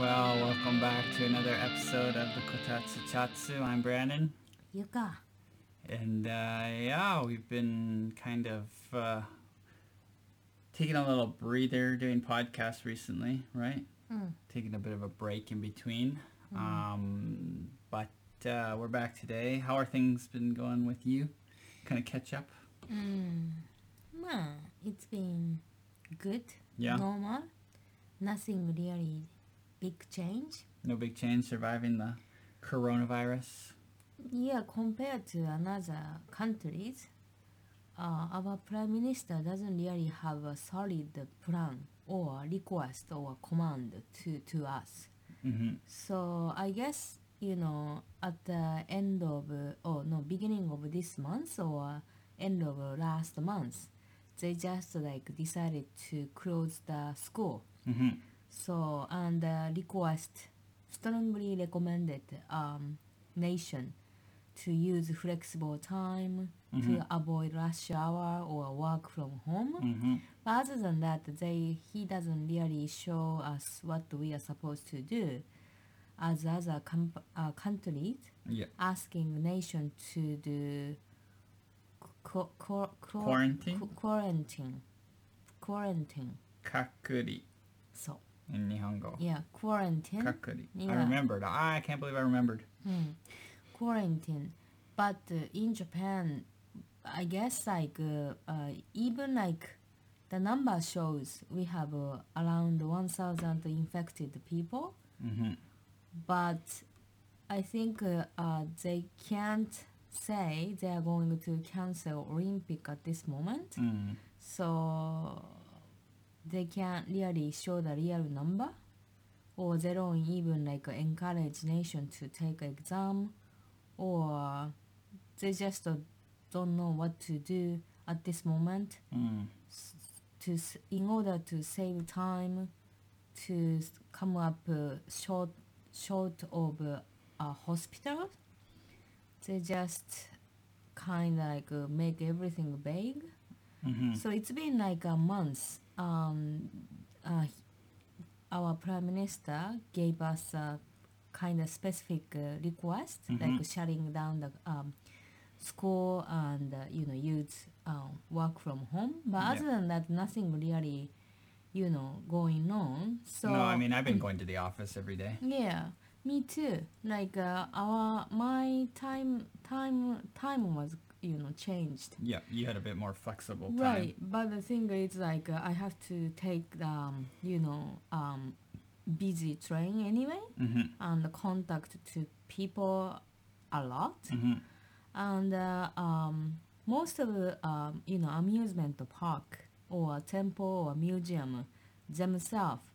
Well, welcome back to another episode of the Kotatsu Chatsu. I'm Brandon. Yuka. And uh, yeah, we've been kind of uh, taking a little breather doing podcasts recently, right? Mm. Taking a bit of a break in between. Um, but uh, we're back today. How are things been going with you? Kind of catch up? Mm. Ma, it's been good. Yeah. Normal. Nothing really big change. No big change surviving the coronavirus? Yeah, compared to another countries, uh, our prime minister doesn't really have a solid plan or request or command to, to us. Mm-hmm. So I guess you know at the end of or no beginning of this month or end of last month, they just like decided to close the school. Mm-hmm. So and uh, request strongly recommended um, nation to use flexible time Mhm. to avoid rush hour or work from home. Mm-hmm. But other than that, they he doesn't really show us what we are supposed to do, as other comp- uh, countries Yeah. asking nation to do qu- qu- qu- Quarantine? qu- quarantine, quarantine. 隔離 So in Nihongo. yeah, quarantine. 隔離 I remembered. I can't believe I remembered. Hmm. Quarantine. But uh, in Japan, I guess like uh, uh, even like the number shows we have uh, around 1,000 infected people, Mm-hmm. but I think uh, uh, they can't say they are going to cancel Olympic at this moment, Mm. so they can't really show the real number, or they don't even like encourage nation to take exam, or they just don't know what to do at this moment Mm. to in order to save time to come up uh, short short of uh, a hospital they just kind of like uh, make everything vague Mm-hmm. so it's been like a month um, uh, our prime minister gave us a kind of specific uh, request Mhm. like shutting down the um, school and uh, you know youth uh, work from home but Yeah. other than that nothing really you know going on so no, I mean I've been going to the office every day. yeah me too like uh, our my time time time was you know changed Yeah, you had a bit more flexible time. Right, but the thing is, like, uh, I have to take the, um, you know, um, busy train anyway, Mm-hmm. and contact to people a lot, Mm-hmm. and uh, um, most of the, um, you know, amusement park or temple or museum themselves,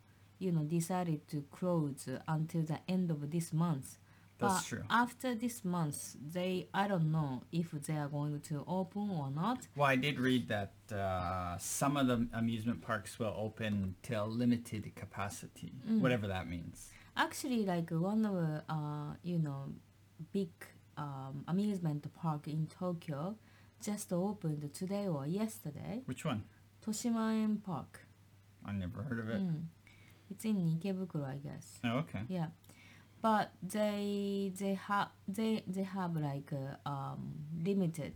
you know, decided to close until the end of this month. That's but true. after this month, they I don't know if they are going to open or not. Well, I did read that uh, some of the amusement parks will open till limited capacity, Mm. whatever that means. Actually, like one of the, uh, you know, big um, amusement park in Tokyo just opened today or yesterday. Which one? Toshimaen Park. I never heard of it. Mm. It's in Ikebukuro, I guess. Oh, okay. Yeah, but they they have they they have like a um, limited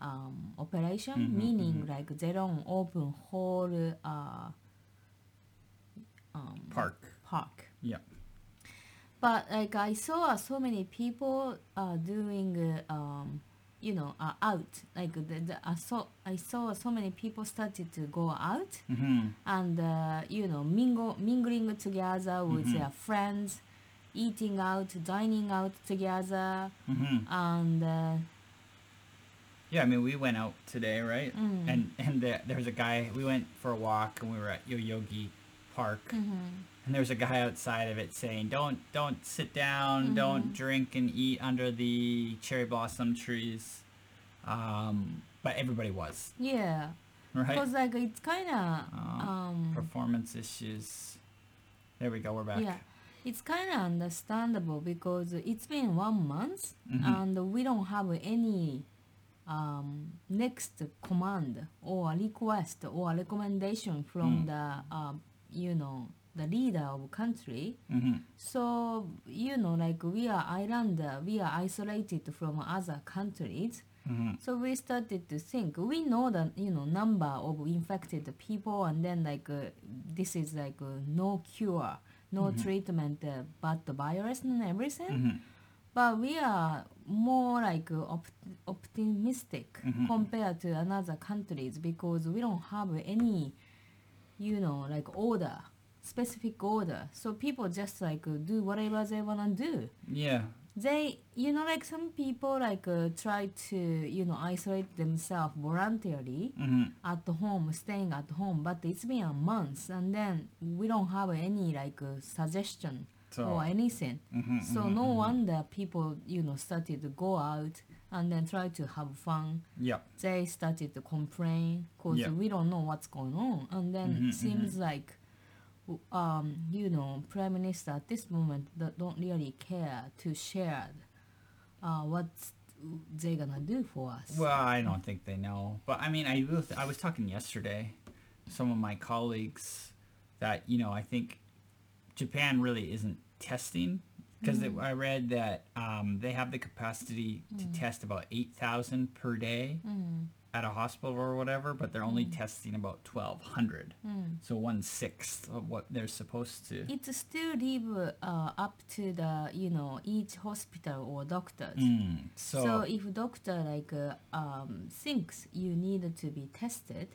um, operation, Mhm, meaning mhm. like they don't open whole uh, um, Park. park. Yeah. But like I saw so many people uh, doing, uh, um, you know, uh, out. Like the, the, I saw I saw so many people started to go out Mm-hmm. and uh, you know mingle mingling together with Mhm. their friends, eating out, dining out together, Mm-hmm. and uh, Yeah, I mean we went out today, right? Mm. And and the, there was a guy. We went for a walk and we were at Yoyogi Park. mhm, And there was a guy outside of it saying, "Don't don't sit down, don't Mhm. drink and eat under the cherry blossom trees." Um, but everybody was yeah, right. because like it's kind of Uh, um, Performance issues. There we go. We're back. Yeah, it's kind of understandable because it's been one month Mhm. and we don't have any um, next command or request or recommendation from Mm. the uh, you know the leader of country. hmm So you know, like we are island, we are isolated from other countries. hmm So we started to think we know the you know number of infected people, and then like uh, this is like uh, no cure, no treatment, uh, but the virus and everything. hmm But we are more like opt- optimistic Mhm. compared to another countries because we don't have any, you know, like order, specific order. So people just like do whatever they wanna do. Yeah. They, you know, like some people like uh, try to, you know, isolate themselves voluntarily hmm at home, staying at home. But it's been a month, and then we don't have any like uh, suggestion So. or anything. mhm, So mhm, no mhm. wonder people, you know, started to go out and then try to have fun. Yeah. They started to complain because Yeah. we don't know what's going on. And then it seems like, w- um, you know, prime minister at this moment that don't really care to share uh, what they're gonna do for us. Well, I don't think they know. But I mean, I will I was talking yesterday, some of my colleagues, that you know I think Japan really isn't testing. Because I read that um, they have the capacity to test about eight thousand per day. Mm, at a hospital or whatever, but they're only testing about twelve hundred. mm. So one sixth of what they're supposed to. It's still leave uh, up to the you know each hospital or doctors. Mm, So, so, if doctor like uh, um, thinks you need to be tested,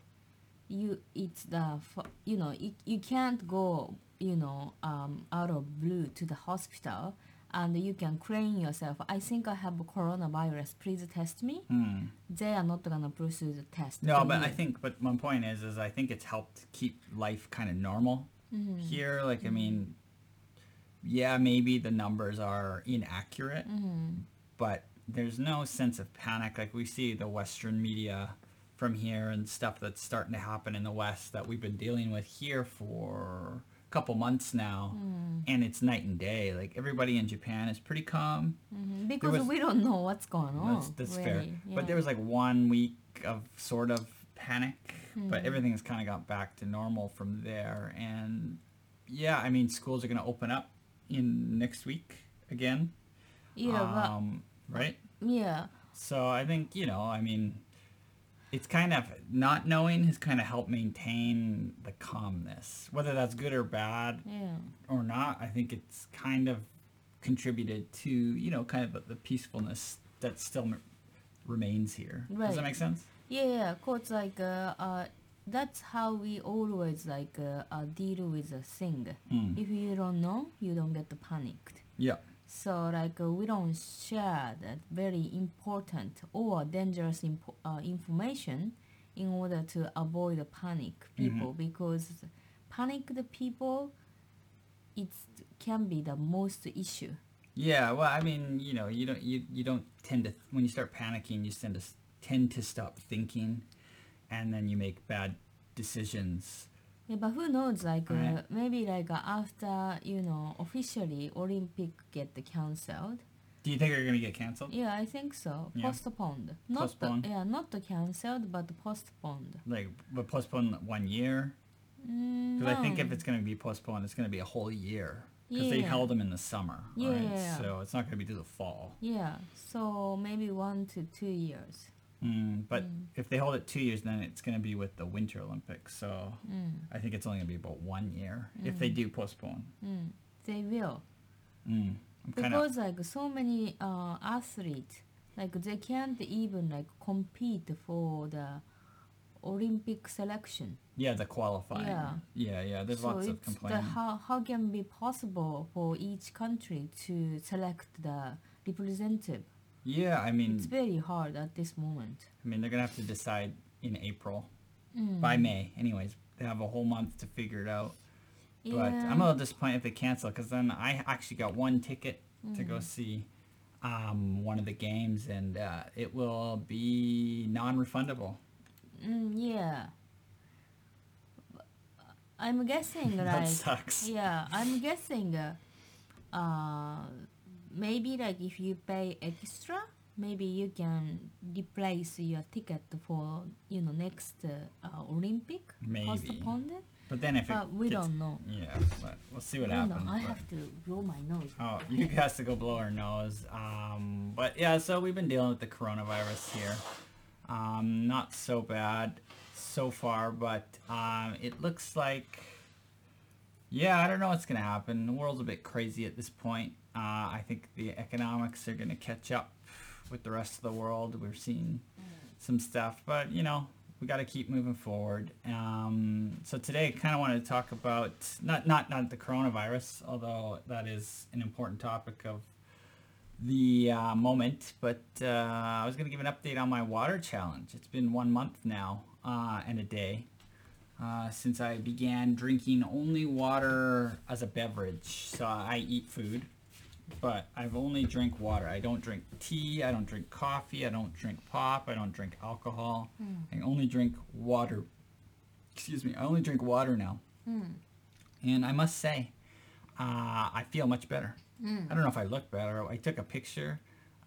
you it's the you know it, you can't go you know um, out of blue to the hospital and you can claim yourself. I think I have coronavirus. Please test me. mm. They are not gonna pursue the test. No, but you. I think, but my point is, is I think it's helped keep life kind of normal Mhm. here. Like, I mean, yeah, maybe the numbers are inaccurate, Mhm. but there's no sense of panic. Like we see the Western media from here and stuff that's starting to happen in the West that we've been dealing with here for couple months now, Mm. and it's night and day. Like everybody in Japan is pretty calm. Mhm. Because was- we don't know what's going on. That's, that's fair. really. But there was like one week of sort of panic, but Mhm. everything's kind of got back to normal from there. And yeah, I mean, schools are going to open up in next week again. yeah, um, right? yeah. So I think, you know, I mean, it's kind of not knowing has kind of helped maintain the calmness. Whether that's good or bad Yeah. or not, I think it's kind of contributed to, you know, kind of the peacefulness that still m- remains here. Does that make sense? Yeah, yeah, cause like uh, uh, that's how we always like uh, uh, deal with a thing. Mm. If you don't know, you don't get panicked. Yeah. So like uh, we don't share that very important or dangerous impo- uh, information in order to avoid panic people because panicked people it can be the most issue. Yeah, well, I mean, you know, you don't you, you don't tend to when you start panicking, you tend to tend to stop thinking, and then you make bad decisions. Yeah, but who knows? Like uh, Right. maybe like uh, after you know officially Olympic get cancelled. Do you think they're gonna get canceled? Yeah, I think so. Yeah. Postponed. Not Postponed. The, yeah, not the cancelled, but postponed. Like, but postpone one year? Mm, Because I think if it's gonna be postponed, it's gonna be a whole year. Because they Yeah. held them in the summer, right? Yeah. So it's not gonna be through the fall. yeah, so maybe one to two years. Mm, but Mm. if they hold it two years, then it's gonna be with the Winter Olympics. So Mm, I think it's only gonna be about one year if they do postpone. mm, they will Mm. Because like so many uh, athletes like they can't even like compete for the Olympic selection. yeah the qualifying. Yeah. yeah, yeah. There's so lots of the how how can be possible for each country to select the representative? Yeah, I mean, It's very hard at this moment. I mean, they're gonna have to decide in April Mm. by May. Anyways, they have a whole month to figure it out. Yeah. But I'm a little disappointed if they cancel because then I actually got one ticket to Mm. go see um, one of the games, and uh, it will be non-refundable. Mm, yeah. I'm guessing right? that sucks. yeah, I'm guessing uh, uh maybe like if you pay extra, maybe you can replace your ticket for you know next uh, uh, Olympic Maybe. postponed. But then if But we gets- don't know. Yeah, but we'll see what don't know. happens. I but- have to blow my nose. Oh, you has to go blow her nose. Um, but yeah, so we've been dealing with the coronavirus here. Um, not so bad so far, but um, it looks like, yeah, I don't know what's gonna happen. The world's a bit crazy at this point. Uh, I think the economics are gonna catch up with the rest of the world. We're seeing some stuff, but you know, we got to keep moving forward. Um, so today, I kind of wanted to talk about not not not the coronavirus, although that is an important topic of the uh, moment. But uh, I was going to give an update on my water challenge. It's been one month now uh, and a day uh, since I began drinking only water as a beverage. So I eat food, but I've only drink water. I don't drink tea. I don't drink coffee. I don't drink pop. I don't drink alcohol. Hmm. I only drink water. Excuse me. I only drink water now. Hmm. And I must say, uh, I feel much better. Hmm. I don't know if I look better. I took a picture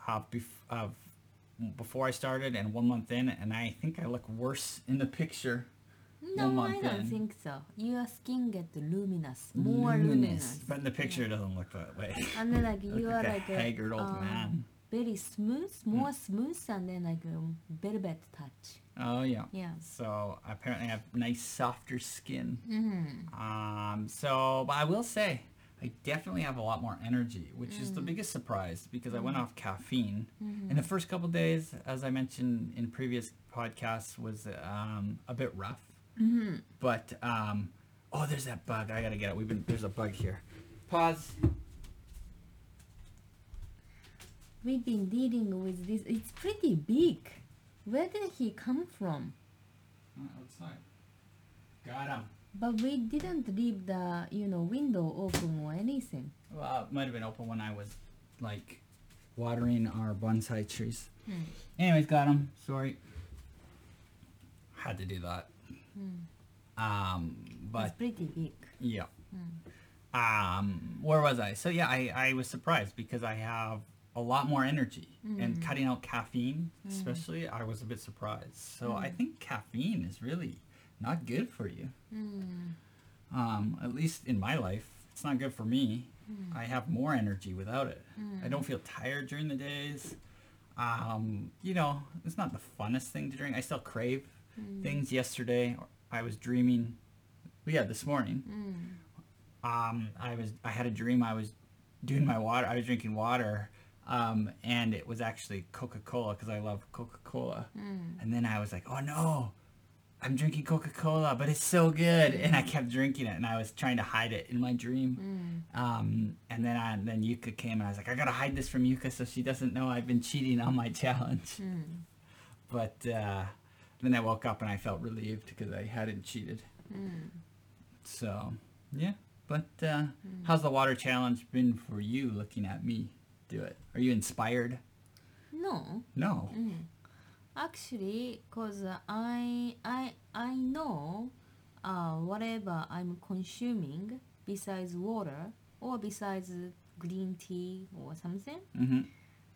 of, bef- of before I started and one month in, and I think I look worse in the picture. No, one I don't in. think so. Your skin get luminous, more luminous. But in the picture, it doesn't look that way. And then like I look you like are a like haggard old um, man. very smooth, more smooth, and then like um, velvet touch. Oh yeah. Yeah. So apparently I have nice softer skin. Mm-hmm. Um, so, but I will say, I definitely have a lot more energy, which is the biggest surprise because I went off caffeine. And the first couple days, as I mentioned in previous podcasts, was um, a bit rough. Mm-hmm. But um, oh, there's that bug. I gotta get it. We've been there's a bug here. Pause. We've been dealing with this. It's pretty big. Where did he come from? outside. Got him. But we didn't leave the you know window open or anything. Well, it might have been open when I was like watering our bonsai trees. Hmm. Anyways, got him. Sorry. Had to do that. Um, it's but pretty big. yeah. Um, where was I? So yeah, I, I was surprised because I have a lot more energy and cutting out caffeine, especially, I was a bit surprised. So I think caffeine is really not good for you. Mm. Um, at least in my life, it's not good for me. I have more energy without it. I don't feel tired during the days. Um, you know, it's not the funnest thing to drink. I still crave things. Yesterday, I was dreaming. Yeah, this morning. Um, I was. I had a dream. I was doing my water. I was drinking water, um, and it was actually Coca Cola because I love Coca Cola. And then I was like, oh no, I'm drinking Coca Cola, but it's so good, and I kept drinking it, and I was trying to hide it in my dream. Um, and then I, then Yuka came, and I was like, I gotta hide this from Yuka so she doesn't know I've been cheating on my challenge. But uh, then I woke up and I felt relieved because I hadn't cheated. So yeah, but uh, how's the water challenge been for you? Looking at me do it, are you inspired? No, No. actually, cause I I I know, uh, whatever I'm consuming besides water or besides green tea or something, Mm-hmm.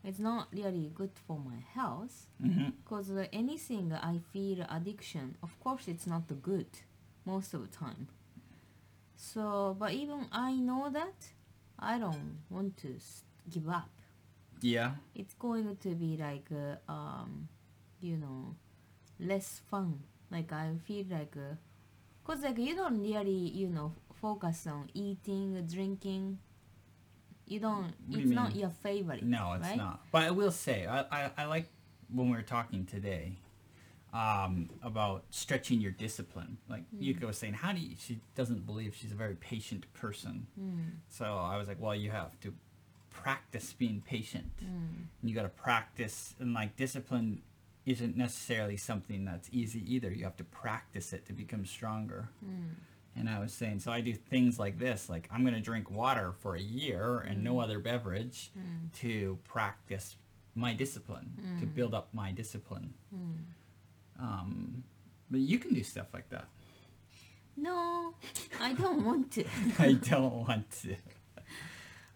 It's not really good for my health. Mm-hmm. Cause uh, anything I feel addiction, of course, it's not the good most of the time. So, but even I know that, I don't want to give up. Yeah. It's going to be like, uh, um, you know, less fun. Like I feel like, uh, cause like you don't really, you know, focus on eating, drinking. You don't. What do you it's not your favorite. No, it's right? not. But I will say, I, I, I like when we were talking today um, about stretching your discipline. Like hmm. Yuka was saying, how do you, she doesn't believe she's a very patient person. Hmm. So I was like, well, you have to practice being patient. Hmm. And you got to practice, and like discipline isn't necessarily something that's easy either. You have to practice it to become stronger. And I was saying, so I do things like this, like I'm going to drink water for a year and no mm. other beverage mm. to practice my discipline, to mm. build up my discipline. Um, but you can do stuff like that. No, I don't want to. I don't want to.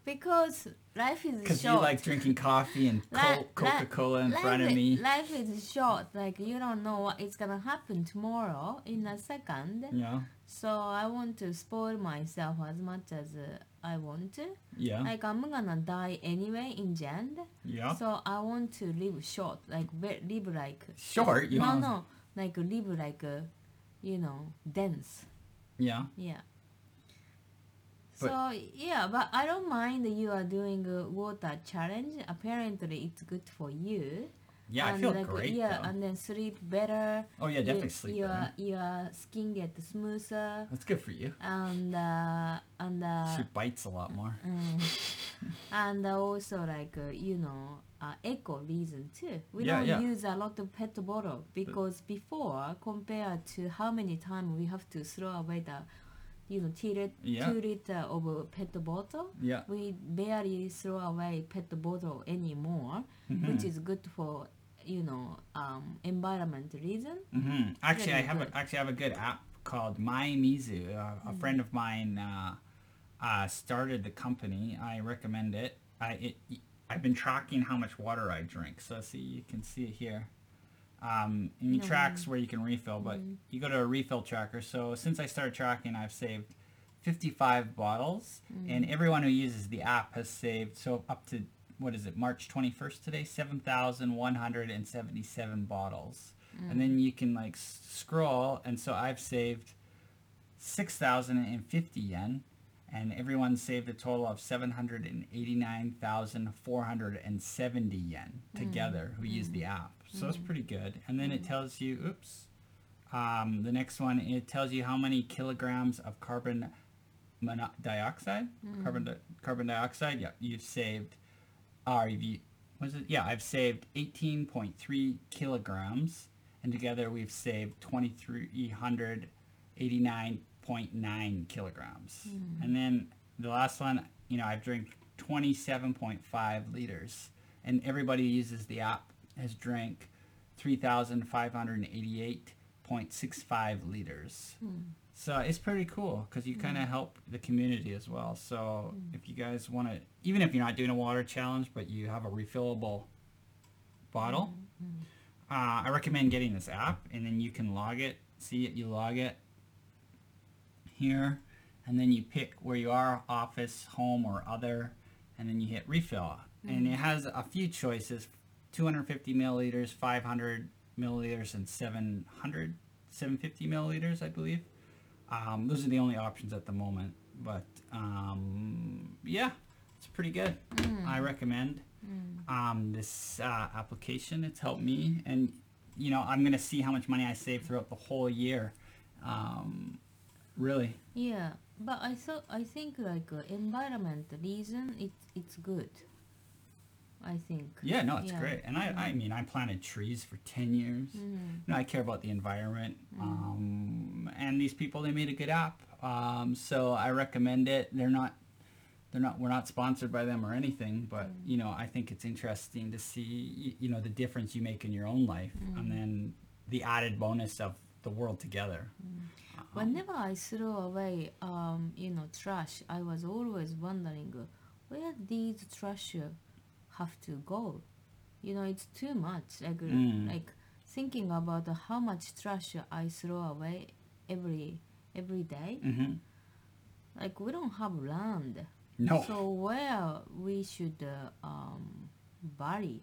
because life is short. Because you like drinking coffee and co- li- Coca-Cola in life front of me. Life is short. Like you don't know what is gonna happen tomorrow in a second. Yeah. So I want to spoil myself as much as uh, I want to. Yeah. Like I'm gonna die anyway in the end. yeah. So I want to live short, like ve- live like Short. You no want- no, like live like uh, you know dense. Yeah. Yeah. But- so yeah, but I don't mind you are doing a water challenge. Apparently, it's good for you. Yeah. I feel like, great. Yeah, though. and then sleep better. oh yeah, definitely sleep. Your better. your skin gets smoother, That's good for you. and uh, and uh, she bites a lot more. mm, and also like uh, you know uh, eco reason too. We Yeah, don't yeah. use a lot of pet bottle because before compared to how many times we have to throw away the you know two, lit- Yeah. two liter of a pet bottle. Yeah. We barely throw away pet bottle anymore, Mhm. which is good for you know um, environment reason. hmm Actually, I have good. a, actually I have a good app called My Mizu. Uh, a Mm. friend of mine uh, uh, started the company. I recommend it. I it, I've been tracking how much water I drink. So see, you can see it here. Um, and it No. tracks where you can refill, but Mm. you go to a refill tracker. So since I started tracking, I've saved 55 bottles, Mm. and everyone who uses the app has saved. So up to what is it, March 21st today, 7,177 bottles. And then mm. you can like scroll, and so I've saved 6,050 yen, and everyone saved a total of 789,470 yen mm. together who use the mm. app. So it's pretty good. And then it tells you, oops, um, the next one, it tells you how many kilograms of carbon mono- dioxide, carbon di- carbon dioxide, yeah, you've saved. Uh, you, was it? Yeah, I've saved 18.3 kilograms, and together we've saved 2,389.9 kilograms. And then the last one, you know, I've drank 27.5 liters, and everybody who uses the app has drank 3,588.65 liters. So it's pretty cool because you kind of mm. help the community as well. So mm. if you guys want to, even if you're not doing a water challenge, but you have a refillable bottle, mm, uh, I recommend getting this app, and then you can log it. See it, you log it here, and then you pick where you are, office, home, or other, and then you hit refill. And it has a few choices: 250 milliliters, 500 milliliters, and 700, 750 milliliters, I believe. Um, those are the only options at the moment. But um, yeah, it's pretty good. I recommend um, this uh, application. It's helped me, and you know I'm gonna see how much money I save throughout the whole year. Um, really, Yeah, but I thought I think like uh, environment reason it it's good. I think. yeah, no, it's Yeah. great. And I, I mean, I planted trees for ten years. Mm. You know, I care about the environment. Um, and these people, they made a good app. Um, so I recommend it. They're not, they're not, we're not sponsored by them or anything, but you know, I think it's interesting to see, you know, the difference you make in your own life and then the added bonus of the world together. Whenever I throw away um you know trash, I was always wondering where these trash have to go. You know, it's too much. Like Mm. like thinking about how much trash I throw away every every day. hmm Like we don't have land. No. So where we should uh, um bury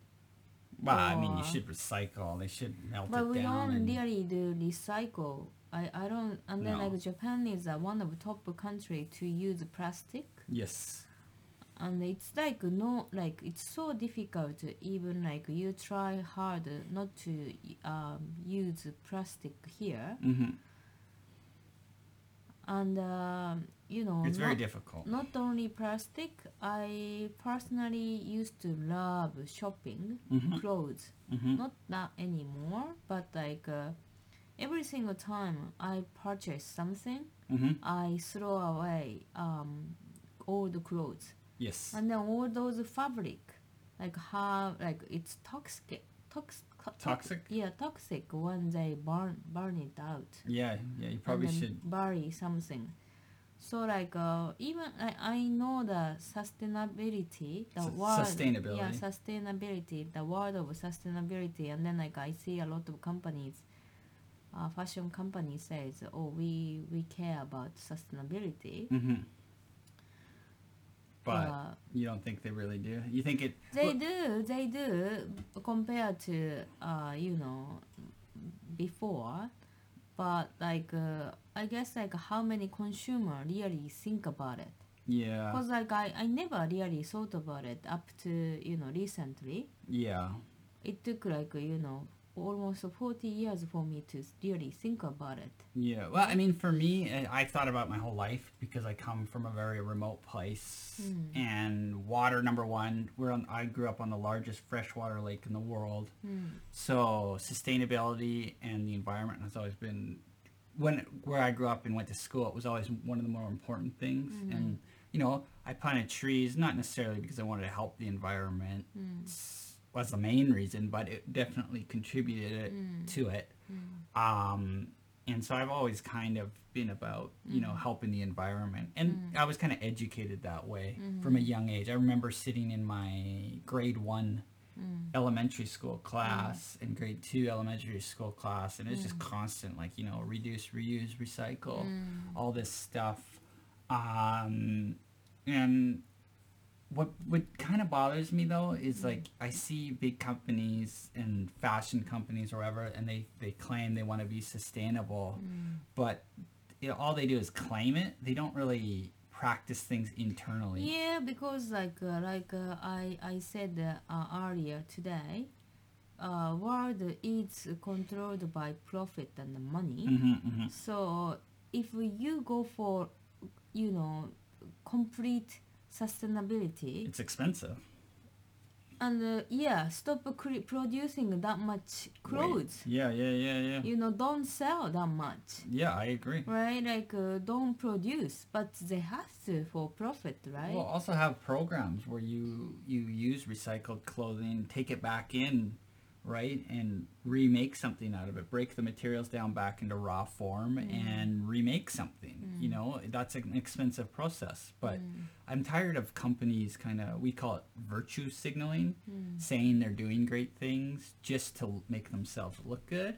well, I mean, you should recycle. They should melt But it we down. don't and- really do recycle. I, I don't and then No. like Japan is uh, one of the top country to use plastic Yes. And it's like no like it's so difficult even like you try hard not to um, use plastic here. Hmm and um, you know It's very difficult. not only plastic I personally used to love shopping Mhm. clothes. Hmm not that anymore but like uh, every single time i purchase something hmm i throw away um, all the clothes Yes. and then all those fabric like how like it's toxic tox, tox- Toxic? yeah toxic when they burn burn it out Yeah, yeah, you probably should. bury something So like uh, even I, I know the sustainability, the Sus- word sustainability. yeah sustainability, the word of sustainability, and then like I see a lot of companies, uh, fashion companies says, oh we we care about sustainability. hmm But Uh, you don't think they really do? You think it? they do they do compared to uh you know before, but like uh, I guess like how many consumer really think about it. Yeah. Because like I, I never really thought about it up to you know recently. Yeah. It took like you know almost 40 years for me to really think about it. Yeah. Well, I mean, for me, I thought about my whole life because I come from a very remote place, Mm. and water. Number one, we're on. I grew up on the largest freshwater lake in the world, Mm. so sustainability and the environment has always been. When where I grew up and went to school, it was always one of the more important things. And you know, I planted trees not necessarily because I wanted to help the environment. Mm. Was the main reason, but it definitely contributed Mm. to it. Um, and so I've always kind of been about, you know, helping the environment. And I was kind of educated that way from a young age. I remember sitting in my grade one elementary school class and grade two elementary school class, and it's just constant, like, you know, reduce, reuse, recycle, all this stuff. Um, and what what kind of bothers me though is like I see big companies and fashion companies or whatever, and they they claim they want to be sustainable, but you know, all they do is claim it. They don't really practice things internally. Yeah, because like uh, like uh, I I said uh, uh, earlier today, uh, world is controlled by profit and money. hmm hmm So if you go for, you know, complete sustainability It's expensive. and uh, yeah, stop cre- producing that much clothes. Yeah, yeah, yeah, yeah. You know, don't sell that much, Yeah, I agree. right? Like uh, don't produce, but they have to for profit, right? We'll also have programs where you you use recycled clothing, take it back in, right, and remake something out of it. Break the materials down back into raw form mm. and remake something. Mm. You know, that's an expensive process. But mm. I'm tired of companies kind of we call it virtue signaling, saying they're doing great things just to make themselves look good.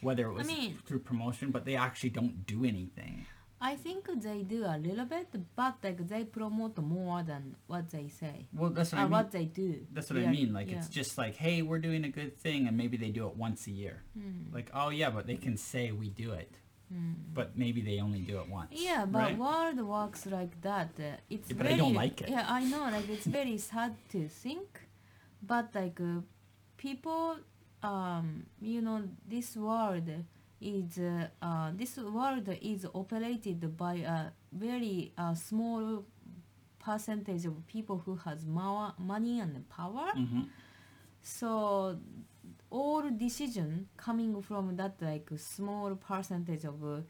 Whether it was mean- through promotion, but they actually don't do anything. I think they do a little bit, but like they promote more than what they say. Well, that's what I mean. what they do. That's what I mean. Like it's just like, hey, we're doing a good thing, and maybe they do it once a year. Hmm. Like, oh yeah, but they can say we do it, but maybe they only do it once. Yeah, but right? world works like that. Uh, it's Yeah, but I don't like it. Yeah, I know. Like it's very sad to think, but like uh, people, um, you know, this world is uh, this world is operated by a very uh, small percentage of people who has more money and power. Mhm. So all decision coming from that like small percentage of uh,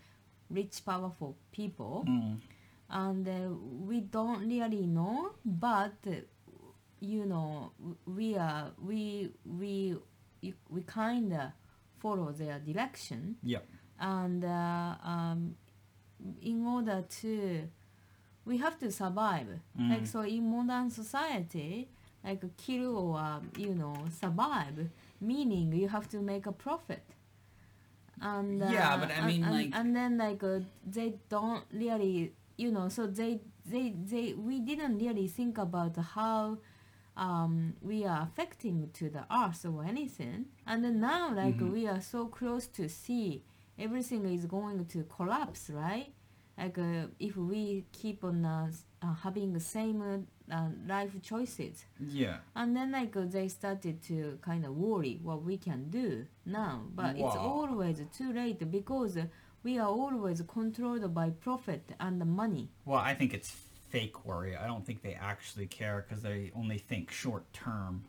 rich powerful people Mm. and uh, we don't really know but uh, you know we are we we we kind of follow their direction Yep. and uh, um, in order to we have to survive Mm. like so in modern society like kill or uh, you know survive meaning you have to make a profit and uh, Yeah, but I mean, and, like- and then like uh, they don't really you know so they they they we didn't really think about how um, we are affecting to the earth or anything. And then now like Mhm. we are so close to see everything is going to collapse right? Like uh, if we keep on uh, uh, having the same uh, uh, life choices. Yeah. and then like uh, they started to kind of worry what we can do now. But it's always too late because uh, we are always controlled by profit and money. Well, I think it's fake worry. I don't think they actually care because they only think short term.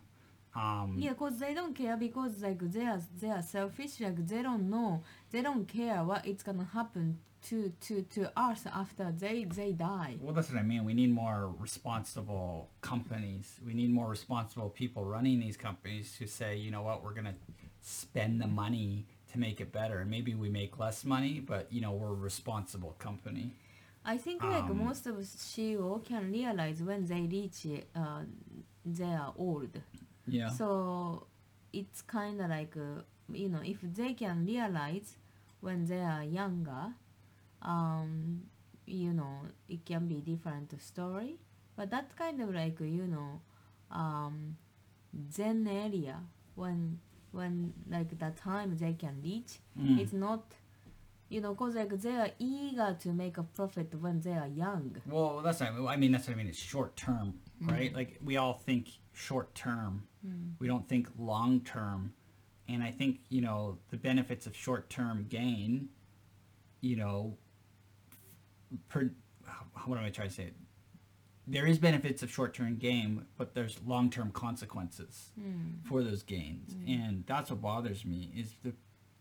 Um, yeah because they don't care because like they are they are selfish like they don't know they don't care what it's gonna happen to to to us after they they die Well, that's what I mean. We need more responsible companies. We need more responsible people running these companies who say, you know what, we're going to spend the money to make it better. And maybe we make less money, but, you know, we're a responsible company. I think like Um, most of CEO can realize when they reach uh, are old. Yeah. So it's kind of like uh, you know if they can realize when they are younger, um, you know it can be different story. But that kind of like you know, um, Zen area when when like the time they can reach, Mm. it's not. You know, cause like they are eager to make a profit when they are young. Well, that's not. I mean, that's what I mean. It's short term, mm-hmm. right? Like we all think short term. Mm. We don't think long term, and I think you know the benefits of short term gain. You know, per, what am I trying to say? There is benefits of short term gain, but there's long term consequences mm. for those gains, mm. and that's what bothers me. Is the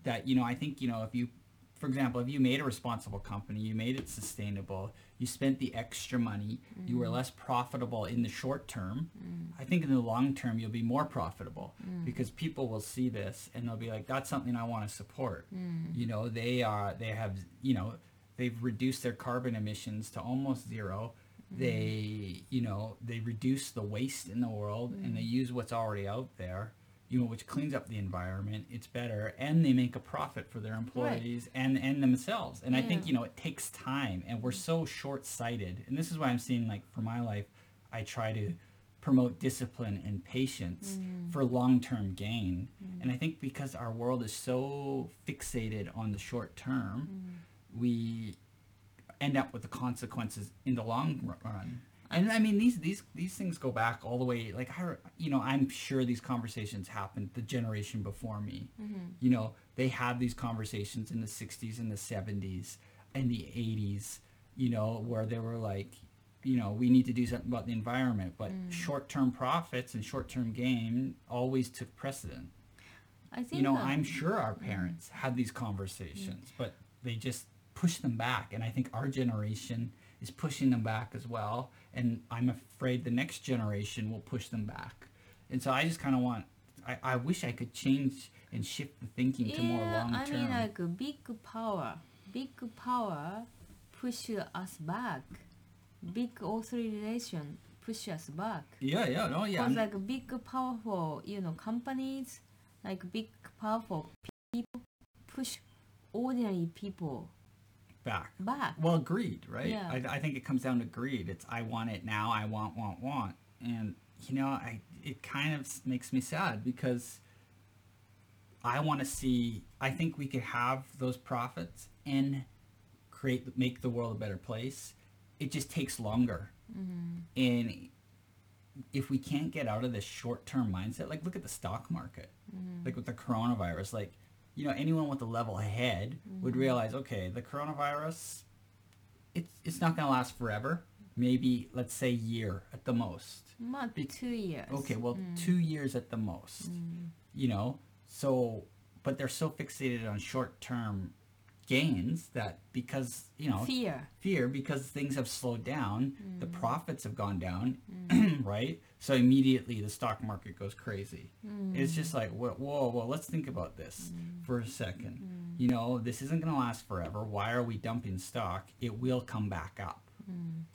that you know I think you know if you for example, if you made a responsible company, you made it sustainable, you spent the extra money, you were mm-hmm. less profitable in the short term, mm. I think in the long term you'll be more profitable mm. because people will see this and they'll be like, that's something I want to support. Mm. You know, they are, they have, you know, they've reduced their carbon emissions to almost zero. They, you know, they reduce the waste in the world and they use what's already out there you know, which cleans up the environment. It's better, and they make a profit for their employees and and themselves. And I think you know it takes time, and we're so short-sighted. And this is why I'm seeing like for my life, I try to promote discipline and patience mm. for long-term gain. Mm. And I think because our world is so fixated on the short term, mm. we end up with the consequences in the long run. And I mean these these these things go back all the way. Like I, you know, I'm sure these conversations happened the generation before me. Mm-hmm. You know, they had these conversations in the '60s and the '70s and the '80s. You know, where they were like, you know, we need to do something about the environment, but mm. short-term profits and short-term gain always took precedent. I think You know, uh, I'm sure our mm. parents had these conversations, mm. but they just pushed them back. And I think our generation is pushing them back as well. And I'm afraid the next generation will push them back. And so I just kind of want, I, I wish I could change and shift the thinking to more yeah, long I mean like a big power, big power push us back. Big authorization push us back. yeah, yeah, no, yeah. Because like big powerful, you know, companies, like big powerful people push ordinary people back. back. Well, greed, right? Yeah. I, I think it comes down to greed. It's I want it now. I want, want, want, and you know, I it kind of makes me sad because I want to see. I think we could have those profits and create, make the world a better place. It just takes longer, mm-hmm. and if we can't get out of this short-term mindset, like look at the stock market, mm-hmm. like with the coronavirus, like you know anyone with a level head would mm-hmm. realize, okay, the coronavirus, it's it's not going to last forever. Maybe let's say year at the most. Month, Be- two years. Okay, well, mm. two years at the most. Mm. You know, so but they're so fixated on short-term gains that because you know Fear. fear because things have slowed down, the mm. profits have gone down, right? So immediately the stock market goes crazy. Hmm. It's just like, whoa, whoa, whoa, let's think about this hmm. for a second. Hmm. You know, this isn't going to last forever. Why are we dumping stock? It will come back up.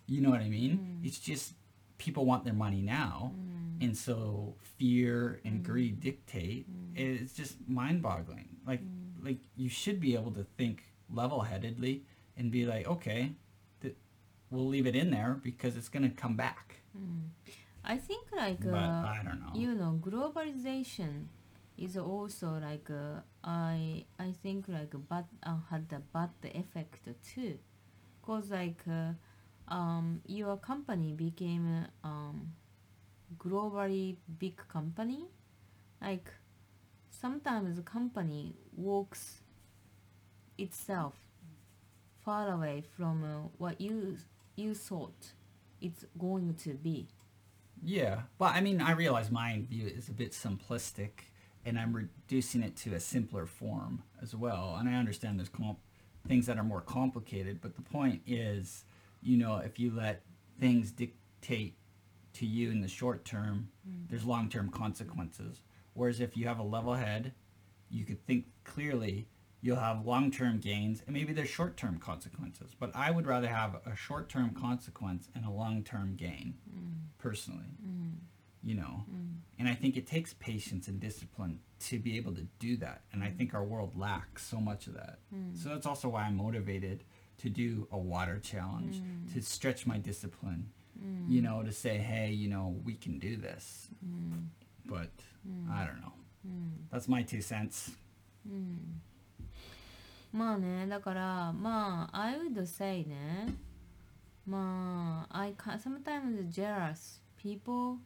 You know what I mean? It's just people want their money now. And so fear and greed dictate. It's just mind-boggling. Like, like you should be able to think level-headedly and be like, okay, th- we'll leave it in there because it's going to come back. I think like But uh, I don't know. you know globalization is also like uh, I I think like bad uh, had a bad effect too, cause like uh, um your company became um globally big company, like sometimes the company walks itself far away from uh, what you you thought it's going to be. Yeah, Well, I mean, I realize my view is a bit simplistic, and I'm reducing it to a simpler form as well. And I understand there's comp- things that are more complicated, but the point is, you know, if you let things dictate to you in the short term, mm. there's long-term consequences. Whereas if you have a level head, you could think clearly, you'll have long-term gains and maybe there's short-term consequences. But I would rather have a short-term consequence and a long-term gain, mm. personally. Mm. You know, mm. and I think it takes patience and discipline to be able to do that. And I think our world lacks so much of that. So that's also why I'm motivated to do a water challenge, to stretch my discipline, you know, to say, hey, you know, we can do this. But I don't know. That's my two cents. まあねだからまあ I would say ねまあ I ca- sometimes jealous people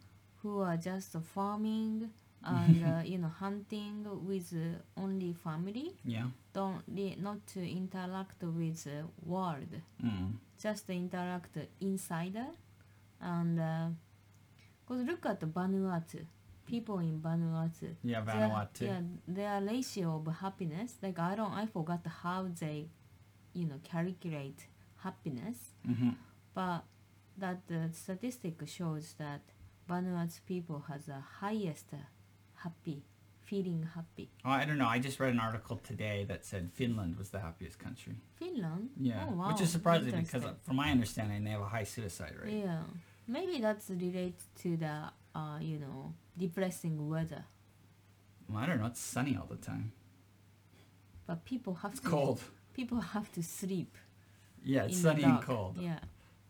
who are just farming and uh, you know hunting with uh, only family Yeah. don't not to interact with the world Mm. just interact insider and uh, cause look at Vanuatu people in Vanuatu Yeah, their- Vanuatu. yeah, their ratio of happiness. Like I don't, I forgot how they, you know, calculate happiness. hmm But that the statistic shows that Vanuatu people has the highest uh, happy, feeling happy. Oh, I don't know. I just read an article today that said Finland was the happiest country. Finland. Yeah, Oh, wow. which is surprising because, from my understanding, they have a high suicide rate. Yeah, maybe that's related to the, uh, you know, depressing weather. Well, I don't know. It's sunny all the time. But people have It's to. cold. People have to sleep. Yeah, it's sunny and cold. Yeah.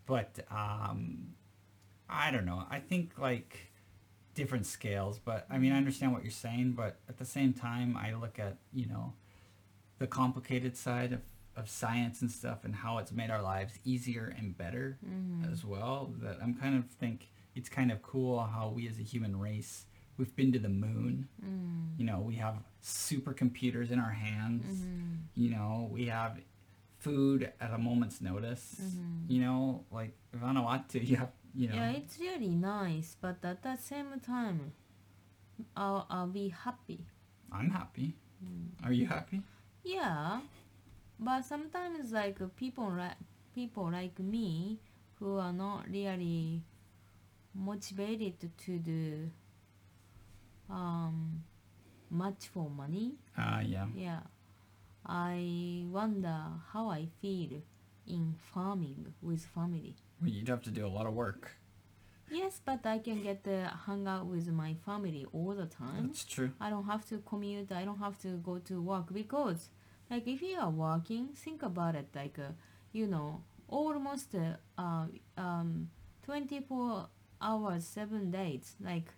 But um, I don't know. I think like different scales. But I mean, I understand what you're saying. But at the same time, I look at you know the complicated side of, of science and stuff and how it's made our lives easier and better Mm. as well. That I'm kind of think it's kind of cool how we as a human race we've been to the moon. Mm. You know, we have supercomputers in our hands. Mhm. You know, we have food at a moment's notice. Mhm. You know, like Vanuatu, you have, you know, Yeah, it's really nice, but at the same time, are, are we happy? I'm happy. Mm. Are you happy? Yeah, but sometimes like people like people like me who are not really motivated to do um much for money. Uh, yeah. Yeah, I wonder how I feel in farming with family. Well, you'd have to do a lot of work. Yes, but I can get to hang out with my family all the time. That's true. I don't have to commute. I don't have to go to work because, like, if you are working, think about it. Like, uh, you know, almost uh, uh, um, twenty four hours, seven days. Like,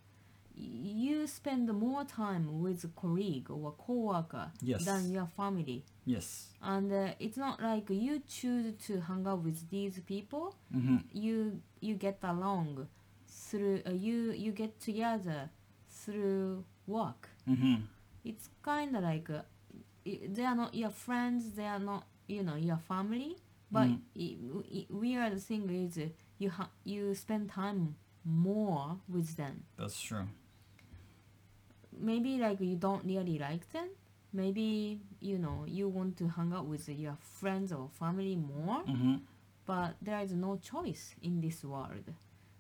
you spend more time with a colleague or a coworker Yes. than your family. Yes. And uh, it's not like you choose to hang out with these people Mm-hmm. you you get along through uh, you you get together through work Mm-hmm. it's kind of like uh, they are not your friends they are not you know your family but Mhm. i- i- weird thing is uh, you ha- you spend time more with them That's true. maybe like you don't really like them maybe you know you want to hang out with your friends or family more Mm-hmm. but there is no choice in this world.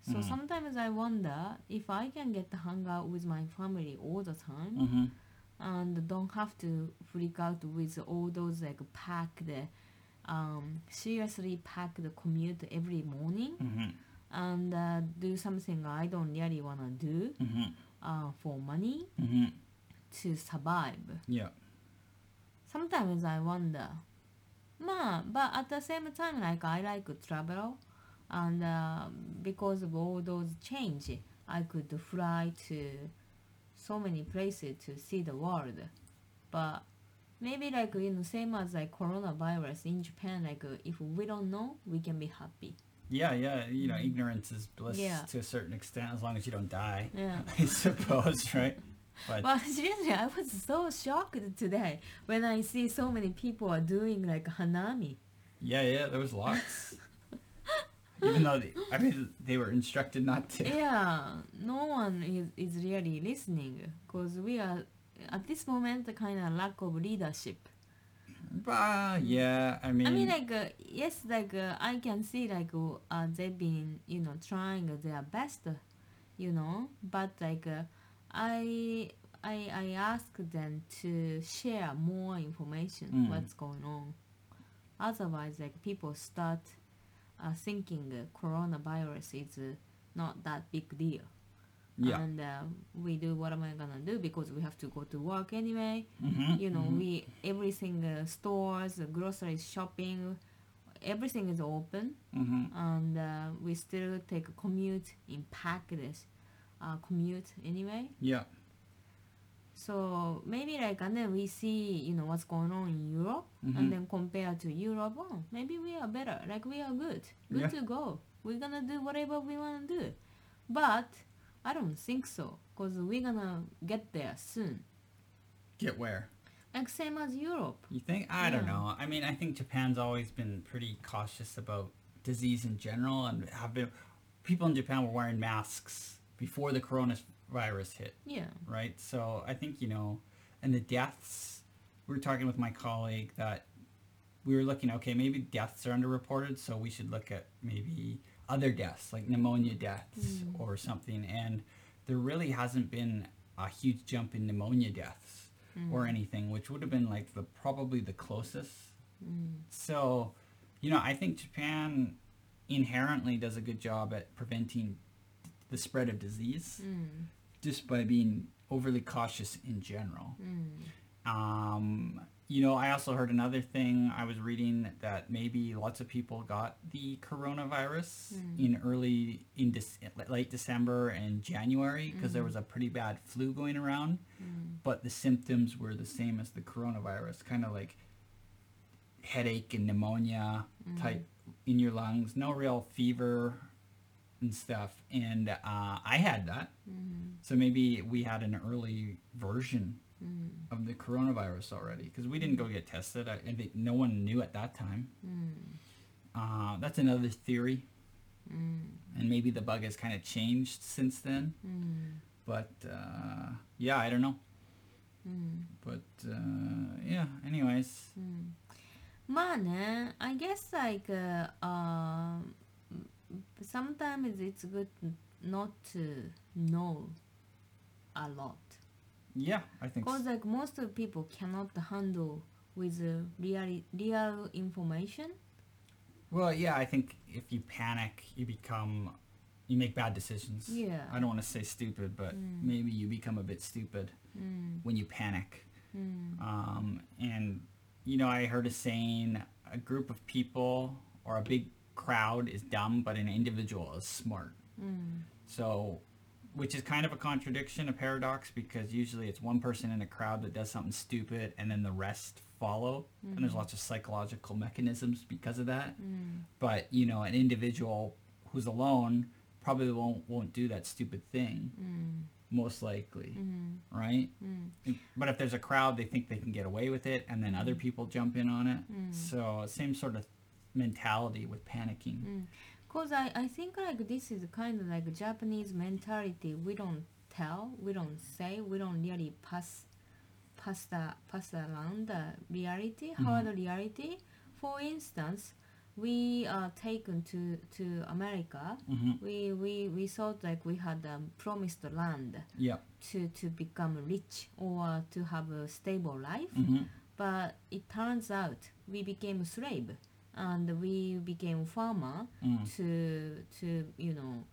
So Mm. sometimes I wonder if I can get to hang out with my family all the time Mm-hmm. and don't have to freak out with all those like packed, um, seriously packed commute every morning Mm-hmm. And uh, do something I don't really wanna do Mm-hmm. uh, for money Mm-hmm. to survive. Yeah. sometimes I wonder. Ma, but at the same time, like I like to travel, and uh, because of all those change, I could fly to so many places to see the world. But maybe like you know, same as like coronavirus in Japan, like if we don't know, we can be happy. Yeah, yeah. You know, mm-hmm. ignorance is bliss Yeah. to a certain extent, as long as you don't die. Yeah. I suppose, right? But But seriously, I was so shocked today when I see so many people are doing like hanami. yeah, yeah, there was lots. Even though they, I mean, they were instructed not to. yeah no one is, is really listening because we are at this moment kind of lack of leadership But yeah, I mean, i mean like uh, yes like uh, i can see like uh, they've been you know trying their best you know but like uh, i I I asked them to share more information Mm. what's going on. Otherwise, like people start uh, thinking uh, coronavirus is uh, not that big deal. Yeah. And uh, we do what am I gonna do because we have to go to work anyway. Mhm, You know, mhm. we everything uh, stores, uh, grocery shopping, everything is open, Mhm. and uh, we still take a commute in packed uh, commute anyway. Yeah. So maybe like and then we see you know what's going on in Europe and then compare to Europe, oh maybe we are better. Like we are good, good Yeah. to go. We're gonna do whatever we wanna do, but I don't think so because we're gonna get there soon. Get where? Like same as Europe. You think? I don't Yeah. know. I mean, I think Japan's always been pretty cautious about disease in general, and have been. People in Japan were wearing masks before the coronavirus hit, Yeah. right? So I think you know, and the deaths. We were talking with my colleague that we were looking. Okay, maybe deaths are underreported, so we should look at maybe other deaths, like pneumonia deaths Mm. or something. And there really hasn't been a huge jump in pneumonia deaths Mm. or anything, which would have been like the probably the closest. Mm. So, you know, I think Japan inherently does a good job at preventing the spread of disease Mm. just by being overly cautious in general. Mm. Um, you know, I also heard another thing. I was reading that maybe lots of people got the coronavirus Mm. in early in Dec- late December and January because there Mhm. was a pretty bad flu going around Mm. but the symptoms were the same as the coronavirus, kind of like headache and pneumonia Mm. type in your lungs, no real fever and stuff. And uh, I had that, Mm. so maybe we had an early version Mm. of the coronavirus already because we didn't go get tested, I, and they, no one knew at that time. Mm. Uh, that's another theory, Mm. and maybe the bug has kind of changed since then. Mm. But uh, yeah, I don't know. Mm. But uh, yeah, anyways. うんまあね I guess like uh, um, sometimes it's good not to know a lot Yeah, I think. Because so. like most people cannot handle with uh, real real information. Well, yeah, I think if you panic, you become, you make bad decisions. Yeah. I don't want to say stupid, but mm. maybe you become a bit stupid mm. when you panic. Mm. Um, and you know, I heard a saying: a group of people or a big crowd is dumb, but an individual is smart. Mm. So which is kind of a contradiction, a paradox, because usually it's one person in a crowd that does something stupid and then the rest follow. Mm-hmm. And there's mm-hmm. lots of psychological mechanisms because of that. Mm. But, you know, an individual who's alone probably won't, won't do that stupid thing. Mm. Most likely, mm-hmm. right? Mm. But if there's a crowd, they think they can get away with it, and then other mm. people jump in on it. Mm. So, same sort of mentality with panicking. Mm. Cause I, I think like this is kind of like Japanese mentality. We don't tell, we don't say, we don't really pass pass the pass around the reality, hard reality. For instance, we are taken to to America. hmm We, we we thought like we had um, promised land Yep. to to become rich or to have a stable life. hmm But it turns out we became a slave and we became farmer Mm. to to you know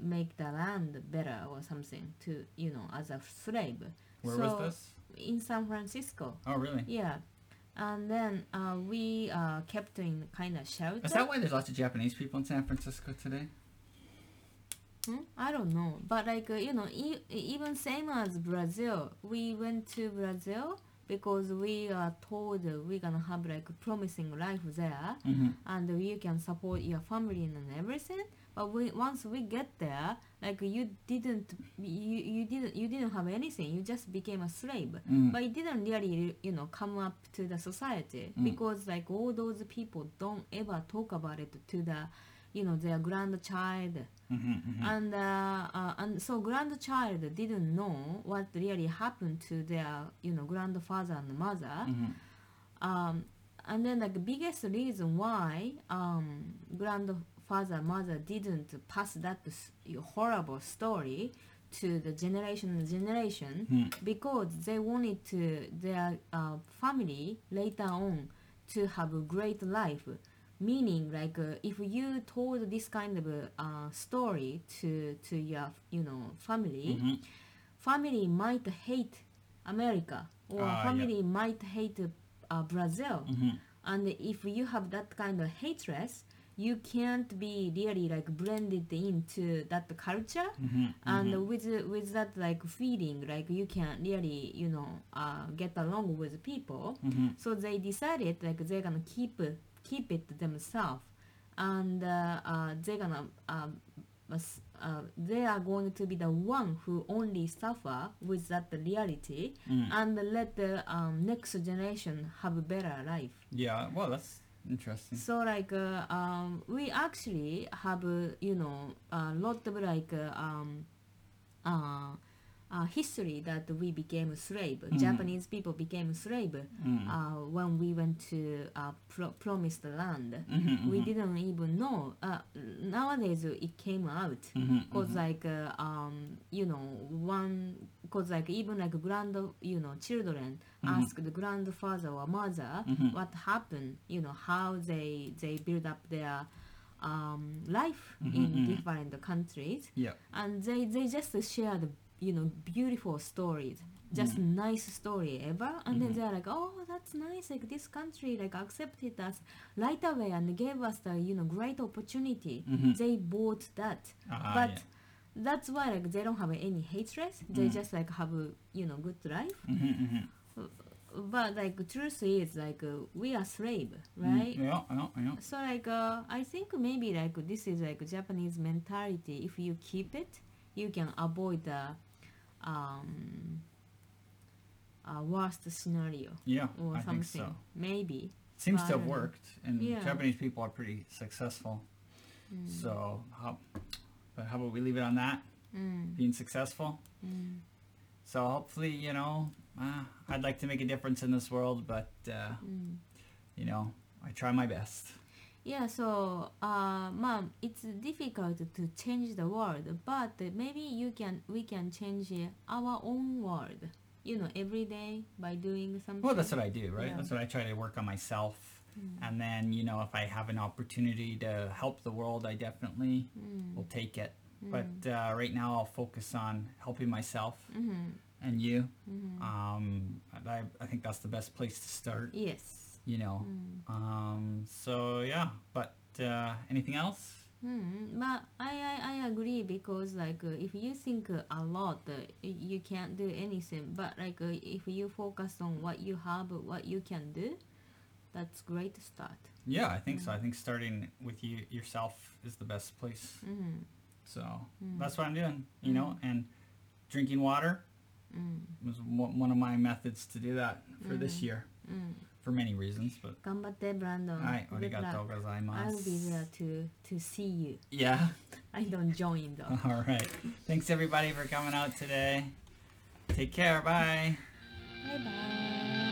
make the land better or something to you know as a slave. Where so was this? In San Francisco. Oh, really? Yeah. And then uh, we uh, kept in kind of shelter. Is that why there's lots of Japanese people in San Francisco today? Hmm? I don't know, but like uh, you know, e- even same as Brazil, we went to Brazil because we are told we're gonna have like a promising life there, hmm and you can support your family and everything. But we, once we get there, like you didn't, you, you didn't, you didn't have anything. You just became a slave. Mm. But it didn't really, you know, come up to the society Mm. because like all those people don't ever talk about it to the, you know, their grandchild hmm hmm and uh, uh, and so grandchild didn't know what really happened to their you know grandfather and mother. Hmm um, and then like the biggest reason why um, grandfather mother didn't pass that s- horrible story to the generation and generation Hmm. because they wanted to their uh, family later on to have a great life meaning like uh, if you told this kind of uh, story to to your you know family Mhm. family might hate america or yeah. family might hate uh, brazil Mhm. and if you have that kind of hatred you can't be really like blended into that culture Mhm. and Mhm. with with that like feeling like you can really you know uh, get along with people Mhm. so they decided like they're gonna keep keep it themselves and uh, uh, they're gonna uh, uh, they are going to be the one who only suffer with that reality Mm. and let the um, next generation have a better life Yeah. Well, that's interesting. so like uh, um, we actually have uh, you know a lot of like uh, um, uh, history that we became a slave. Mhm. Japanese people became slave Mm. uh, when we went to uh, pro- promised land. Mhm, We mhm. didn't even know. Uh, nowadays it came out. Mhm, Cause mhm. like uh, um you know one cause like even like grand you know children Mhm. ask the grandfather or mother Mhm. what happened you know how they they build up their um, life in different countries Yeah. and they they just share the you know beautiful stories just Mhm. nice story ever and then Mhm. they're like oh that's nice like this country like accepted us right away and gave us the you know great opportunity Mhm. they bought that Ah, but yeah. that's why like they don't have any hatred they Mm. just like have a you know good life Mhm, mhm. but like truth is like uh, we are slave Mm, right Yeah, yeah, yeah. so like uh, i think maybe like this is like japanese mentality if you keep it you can avoid the um uh, worst scenario Yeah, or I something think so. maybe Seems to have worked, and Yeah. Japanese people are pretty successful. mm. So, how, but how about we leave it on that? Mm. Being successful. Mm. So hopefully, you know, uh, I'd like to make a difference in this world, but uh, Mm. you know, I try my best. Yeah, so uh, mom, it's difficult to change the world, but maybe you can we can change our own world. You know, every day by doing something. Well, that's what I do, right? Yeah. That's what I try to work on myself. Mm. And then, you know, if I have an opportunity to help the world, I definitely Mm. will take it. Mm. But uh, right now, I'll focus on helping myself Mhm. and you. Mhm. Um, I, I think that's the best place to start, yes. You know. Mm. Um, so, yeah. But uh, anything else? Mm. But I, I I agree because like uh, if you think uh, a lot, uh, you can't do anything. But like uh, if you focus on what you have, what you can do, that's great start. Yeah, I think so. I think starting with you yourself is the best place. Mm. So Mm. that's what I'm doing, you know. And drinking water Mm. was one one of my methods to do that for this Mm. year, for many reasons. But 頑張ってブランドン。はい、あり Good がとう luck. ございま I'll す。 be there to to see you. Yeah. I don't join though. All right. Thanks everybody for coming out today. Take care. Bye. Bye bye.